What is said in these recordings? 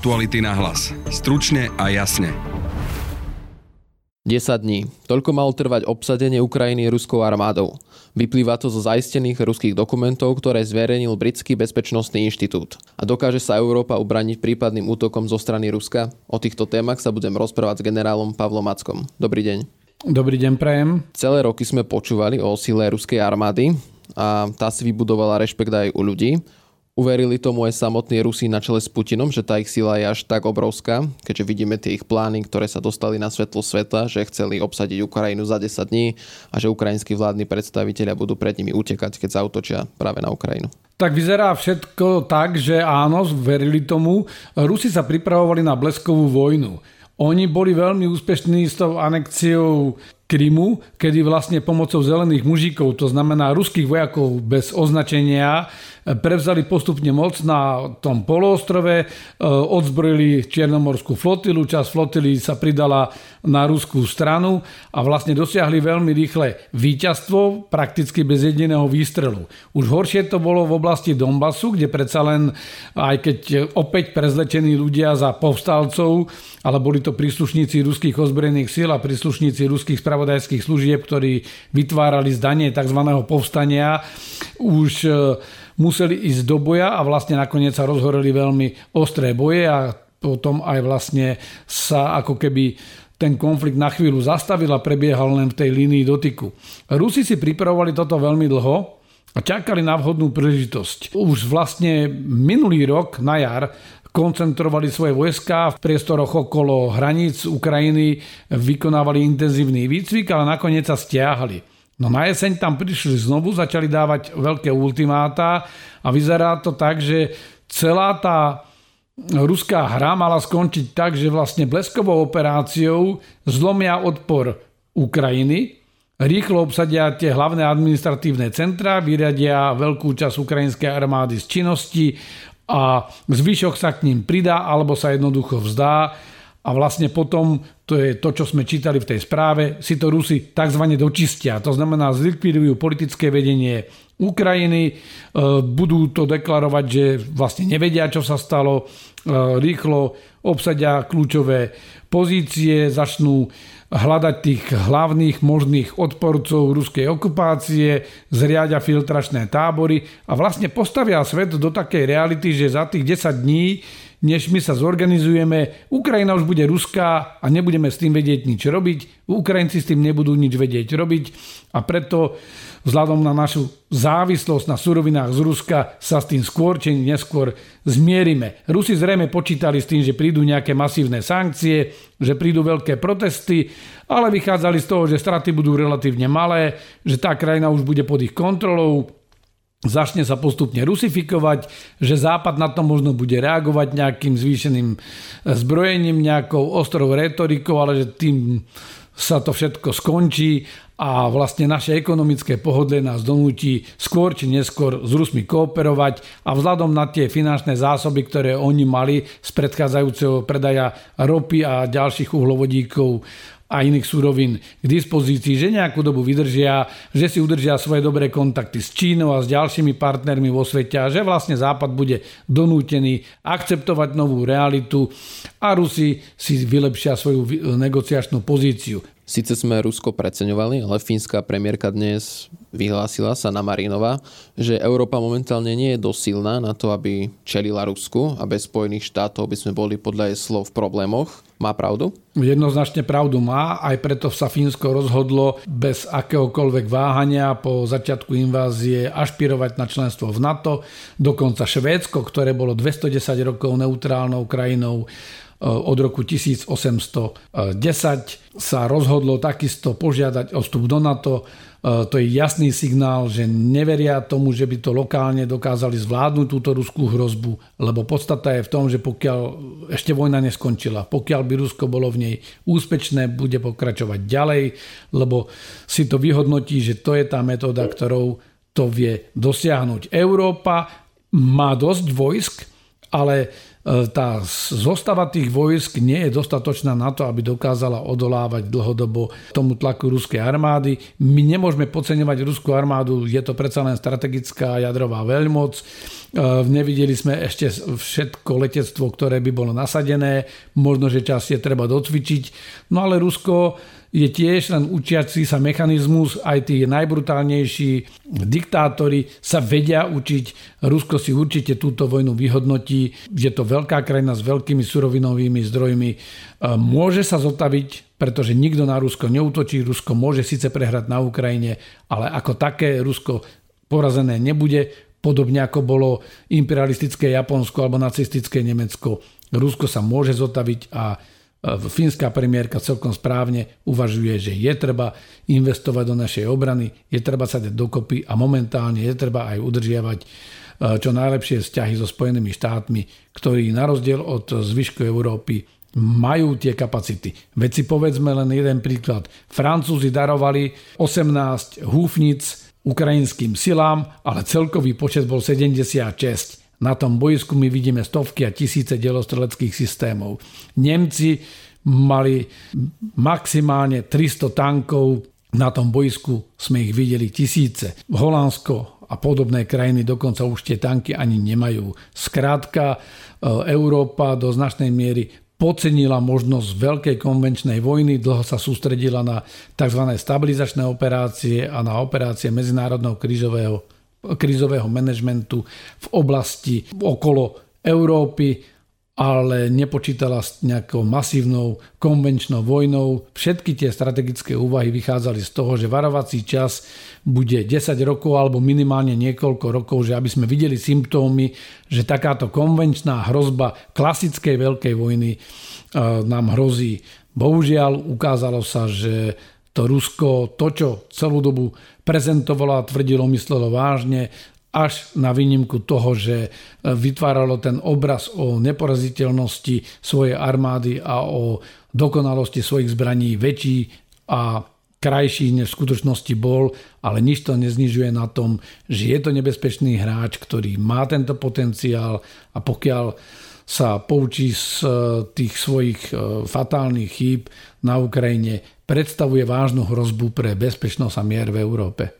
Aktuality na hlas. Stručne a jasne. 10 dní. Toľko malo trvať obsadenie Ukrajiny ruskou armádou. Vyplýva to zo zaistených ruských dokumentov, ktoré zverejnil Britský bezpečnostný inštitút. A dokáže sa Európa ubraniť prípadným útokom zo strany Ruska? O týchto témach sa budem rozprávať s generálom Pavlom Mackom. Dobrý deň. Dobrý deň, prajem. Celé roky sme počúvali o sile ruskej armády a tá si vybudovala rešpekt aj u ľudí. Uverili tomu aj samotní Rusi na čele s Putinom, že tá ich sila je až tak obrovská, keďže vidíme tie ich plány, ktoré sa dostali na svetlo sveta, že chceli obsadiť Ukrajinu za 10 dní a že ukrajinskí vládni predstavitelia budú pred nimi utekať, keď zautočia práve na Ukrajinu. Tak vyzerá všetko tak, že áno, verili tomu. Rusi sa pripravovali na bleskovú vojnu. Oni boli veľmi úspešní s tou anekciou Krymu, kedy vlastne pomocou zelených mužíkov, to znamená ruských vojakov bez označenia, prevzali postupne moc na tom poloostrove, e, odzbrojili Čiernomorskú flotilu, časť flotily sa pridala na ruskú stranu a vlastne dosiahli veľmi rýchle víťazstvo, prakticky bez jediného výstrelu. Už horšie to bolo v oblasti Donbasu, kde predsa len, aj keď opäť prezlečení ľudia za povstalcov, ale boli to príslušníci ruských ozbrojených síl a príslušníci ruských spravodajských služieb, ktorí vytvárali zdanie tzv. povstania, už e, museli ísť do boja a vlastne nakoniec sa rozhoreli veľmi ostré boje a potom aj vlastne sa ako keby ten konflikt na chvíľu zastavil a prebiehal len v tej línii dotyku. Rusi si pripravovali toto veľmi dlho a čakali na vhodnú príležitosť. Už vlastne minulý rok na jar koncentrovali svoje vojska v priestoroch okolo hraníc Ukrajiny, vykonávali intenzívny výcvik, ale nakoniec sa stiahli. No na jeseň tam prišli znovu, začali dávať veľké ultimáta a vyzerá to tak, že celá tá ruská hra mala skončiť tak, že vlastne bleskovou operáciou zlomia odpor Ukrajiny, rýchlo obsadia tie hlavné administratívne centra, vyradia veľkú časť ukrajinskej armády z činnosti a zvyšok sa k ním pridá alebo sa jednoducho vzdá a vlastne potom, to je to, čo sme čítali v tej správe, si to Rusi tzv. dočistia. To znamená, zlikvidujú politické vedenie Ukrajiny, e, budú to deklarovať, že vlastne nevedia, čo sa stalo, e, rýchlo obsadia kľúčové pozície, začnú hľadať tých hlavných možných odporcov ruskej okupácie, zriadia filtračné tábory a vlastne postavia svet do takej reality, že za tých 10 dní než my sa zorganizujeme. Ukrajina už bude ruská a nebudeme s tým vedieť nič robiť. Ukrajinci s tým nebudú nič vedieť robiť a preto vzhľadom na našu závislosť na surovinách z Ruska sa s tým skôr či neskôr zmierime. Rusi zrejme počítali s tým, že prídu nejaké masívne sankcie, že prídu veľké protesty, ale vychádzali z toho, že straty budú relatívne malé, že tá krajina už bude pod ich kontrolou, začne sa postupne rusifikovať, že Západ na to možno bude reagovať nejakým zvýšeným zbrojením, nejakou ostrou retorikou, ale že tým sa to všetko skončí a vlastne naše ekonomické pohodlie nás donúti skôr či neskôr s Rusmi kooperovať a vzhľadom na tie finančné zásoby, ktoré oni mali z predchádzajúceho predaja ropy a ďalších uhlovodíkov a iných surovín k dispozícii, že nejakú dobu vydržia, že si udržia svoje dobré kontakty s Čínou a s ďalšími partnermi vo svete a že vlastne Západ bude donútený akceptovať novú realitu a Rusi si vylepšia svoju negociačnú pozíciu. Sice sme Rusko preceňovali, ale fínska premiérka dnes vyhlásila sa na Marinova, že Európa momentálne nie je dosilná na to, aby čelila Rusku a bez Spojených štátov by sme boli podľa jej slov v problémoch. Má pravdu? Jednoznačne pravdu má, aj preto sa Fínsko rozhodlo bez akéhokoľvek váhania po začiatku invázie ašpirovať na členstvo v NATO. Dokonca Švédsko, ktoré bolo 210 rokov neutrálnou krajinou, od roku 1810 sa rozhodlo takisto požiadať o vstup do NATO. E, to je jasný signál, že neveria tomu, že by to lokálne dokázali zvládnuť túto ruskú hrozbu, lebo podstata je v tom, že pokiaľ ešte vojna neskončila, pokiaľ by Rusko bolo v nej úspečné, bude pokračovať ďalej, lebo si to vyhodnotí, že to je tá metóda, ktorou to vie dosiahnuť. Európa má dosť vojsk, ale tá zostava tých vojsk nie je dostatočná na to, aby dokázala odolávať dlhodobo tomu tlaku ruskej armády. My nemôžeme podceňovať ruskú armádu, je to predsa len strategická jadrová veľmoc. E, nevideli sme ešte všetko letectvo, ktoré by bolo nasadené. Možno, že čas je treba docvičiť. No ale Rusko je tiež len učiaci sa mechanizmus, aj tí najbrutálnejší diktátori sa vedia učiť. Rusko si určite túto vojnu vyhodnotí. Je to veľká krajina s veľkými surovinovými zdrojmi. E, môže sa zotaviť, pretože nikto na Rusko neutočí. Rusko môže síce prehrať na Ukrajine, ale ako také Rusko porazené nebude, podobne ako bolo imperialistické Japonsko alebo nacistické Nemecko. Rusko sa môže zotaviť a fínska premiérka celkom správne uvažuje, že je treba investovať do našej obrany, je treba sa dať dokopy a momentálne je treba aj udržiavať e, čo najlepšie vzťahy so Spojenými štátmi, ktorí na rozdiel od zvyšku Európy majú tie kapacity. Veď si povedzme len jeden príklad. Francúzi darovali 18 húfnic ukrajinským silám, ale celkový počet bol 76. Na tom boisku my vidíme stovky a tisíce delostreleckých systémov. Nemci mali maximálne 300 tankov, na tom boisku sme ich videli tisíce. Holandsko a podobné krajiny dokonca už tie tanky ani nemajú. Skrátka, e, Európa do značnej miery podcenila možnosť veľkej konvenčnej vojny, dlho sa sústredila na tzv. stabilizačné operácie a na operácie medzinárodného krížového krízového manažmentu v oblasti okolo Európy, ale nepočítala s nejakou masívnou konvenčnou vojnou. Všetky tie strategické úvahy vychádzali z toho, že varovací čas bude 10 rokov alebo minimálne niekoľko rokov, že aby sme videli symptómy, že takáto konvenčná hrozba klasickej veľkej vojny e, nám hrozí. Bohužiaľ ukázalo sa, že to Rusko, to, čo celú dobu prezentovalo a tvrdilo, myslelo vážne, až na výnimku toho, že vytváralo ten obraz o neporaziteľnosti svojej armády a o dokonalosti svojich zbraní. Väčší a krajší, než v skutočnosti bol, ale nič to neznižuje na tom, že je to nebezpečný hráč, ktorý má tento potenciál a pokiaľ sa poučí z e, tých svojich e, fatálnych chýb na Ukrajine, predstavuje vážnu hrozbu pre bezpečnosť a mier v Európe.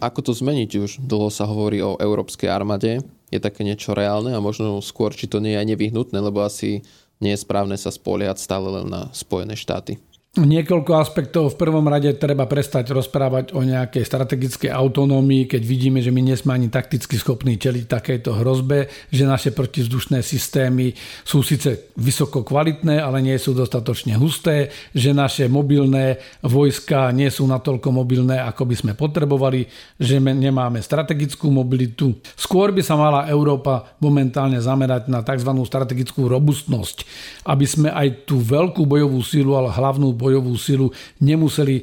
Ako to zmeniť už? Dlho sa hovorí o európskej armáde. Je také niečo reálne a možno skôr, či to nie je aj nevyhnutné, lebo asi nie je správne sa spoliehať stále len na Spojené štáty. Niekoľko aspektov. V prvom rade treba prestať rozprávať o nejakej strategickej autonómii, keď vidíme, že my nie sme ani takticky schopní čeliť takejto hrozbe, že naše protizdušné systémy sú síce vysoko kvalitné, ale nie sú dostatočne husté, že naše mobilné vojska nie sú natoľko mobilné, ako by sme potrebovali, že nemáme strategickú mobilitu. Skôr by sa mala Európa momentálne zamerať na tzv. strategickú robustnosť, aby sme aj tú veľkú bojovú sílu, ale hlavnú bojovú silu nemuseli e,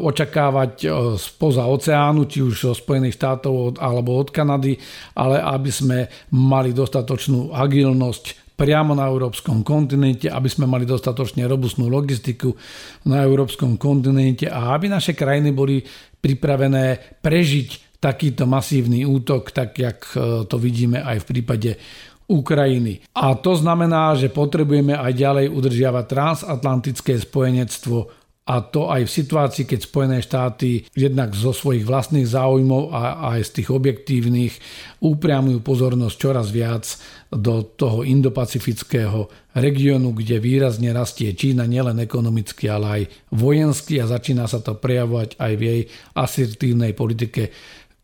očakávať e, spoza oceánu, či už od Spojených štátov alebo od Kanady, ale aby sme mali dostatočnú agilnosť priamo na európskom kontinente, aby sme mali dostatočne robustnú logistiku na európskom kontinente a aby naše krajiny boli pripravené prežiť takýto masívny útok, tak jak e, to vidíme aj v prípade Ukrajiny. A to znamená, že potrebujeme aj ďalej udržiavať transatlantické spojenectvo a to aj v situácii, keď Spojené štáty jednak zo svojich vlastných záujmov a aj z tých objektívnych upriamujú pozornosť čoraz viac do toho indopacifického regiónu, kde výrazne rastie Čína nielen ekonomicky, ale aj vojensky a začína sa to prejavovať aj v jej asertívnej politike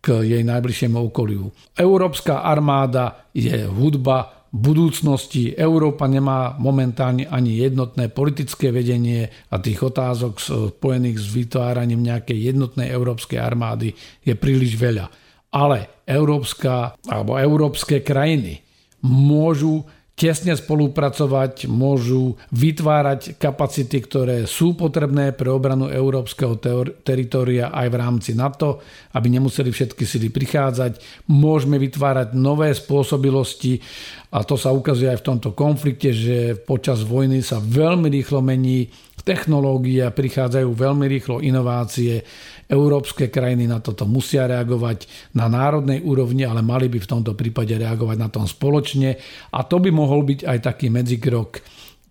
k jej najbližšiemu okoliu. Európska armáda je hudba budúcnosti. Európa nemá momentálne ani jednotné politické vedenie a tých otázok spojených s vytváraním nejakej jednotnej európskej armády je príliš veľa. Ale európska alebo európske krajiny môžu tesne spolupracovať, môžu vytvárať kapacity, ktoré sú potrebné pre obranu európskeho teritoria aj v rámci NATO, aby nemuseli všetky sily prichádzať. Môžeme vytvárať nové spôsobilosti a to sa ukazuje aj v tomto konflikte, že počas vojny sa veľmi rýchlo mení technológie prichádzajú veľmi rýchlo, inovácie. Európske krajiny na toto musia reagovať na národnej úrovni, ale mali by v tomto prípade reagovať na tom spoločne. A to by mohol byť aj taký medzikrok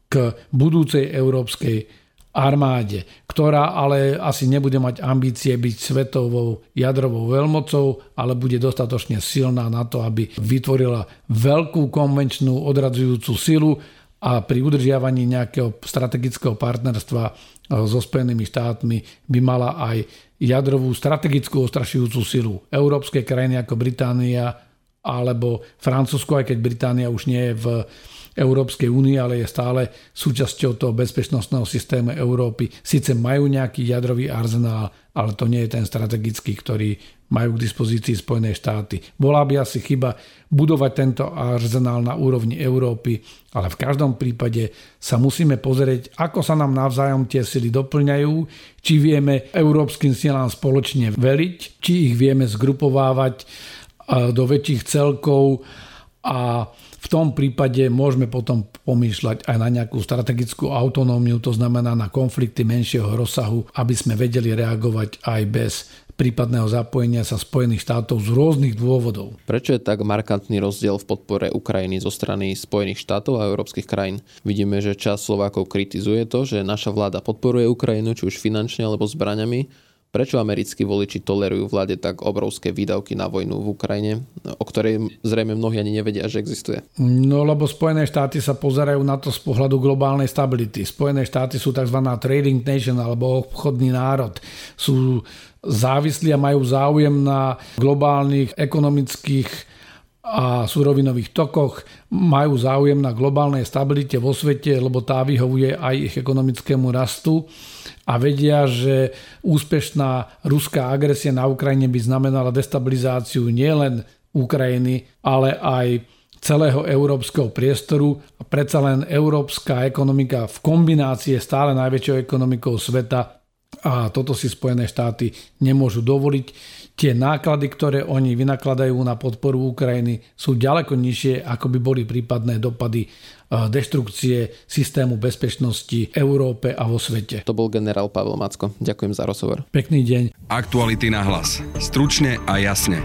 k budúcej európskej armáde, ktorá ale asi nebude mať ambície byť svetovou jadrovou veľmocou, ale bude dostatočne silná na to, aby vytvorila veľkú konvenčnú odradzujúcu silu a pri udržiavaní nejakého strategického partnerstva eh, so Spojenými štátmi by mala aj jadrovú strategickú ostrašujúcu silu. Európske krajiny ako Británia alebo Francúzsko, aj keď Británia už nie je v Európskej únie, ale je stále súčasťou toho bezpečnostného systému Európy. Sice majú nejaký jadrový arzenál, ale to nie je ten strategický, ktorý majú k dispozícii Spojené štáty. Bola by asi chyba budovať tento arzenál na úrovni Európy, ale v každom prípade sa musíme pozrieť, ako sa nám navzájom tie sily doplňajú, či vieme európskym silám spoločne veriť, či ich vieme zgrupovávať do väčších celkov a v tom prípade môžeme potom pomýšľať aj na nejakú strategickú autonómiu, to znamená na konflikty menšieho rozsahu, aby sme vedeli reagovať aj bez prípadného zapojenia sa Spojených štátov z rôznych dôvodov. Prečo je tak markantný rozdiel v podpore Ukrajiny zo strany Spojených štátov a európskych krajín? Vidíme, že čas Slovákov kritizuje to, že naša vláda podporuje Ukrajinu či už finančne alebo zbraňami, Prečo americkí voliči tolerujú vláde tak obrovské výdavky na vojnu v Ukrajine, o ktorej zrejme mnohí ani nevedia, že existuje? No lebo Spojené štáty sa pozerajú na to z pohľadu globálnej stability. Spojené štáty sú tzv. trading nation alebo obchodný národ. Sú závislí a majú záujem na globálnych ekonomických a surovinových tokoch, majú záujem na globálnej stabilite vo svete, lebo tá vyhovuje aj ich ekonomickému rastu a vedia, že úspešná ruská agresia na Ukrajine by znamenala destabilizáciu nielen Ukrajiny, ale aj celého európskeho priestoru. A predsa len európska ekonomika v kombinácii stále najväčšou ekonomikou sveta a toto si Spojené štáty nemôžu dovoliť. Tie náklady, ktoré oni vynakladajú na podporu Ukrajiny sú ďaleko nižšie, ako by boli prípadné dopady deštrukcie systému bezpečnosti Európe a vo svete. To bol generál Pavel Macko. Ďakujem za rozhovor. Pekný deň. Aktuality na hlas. Stručne a jasne.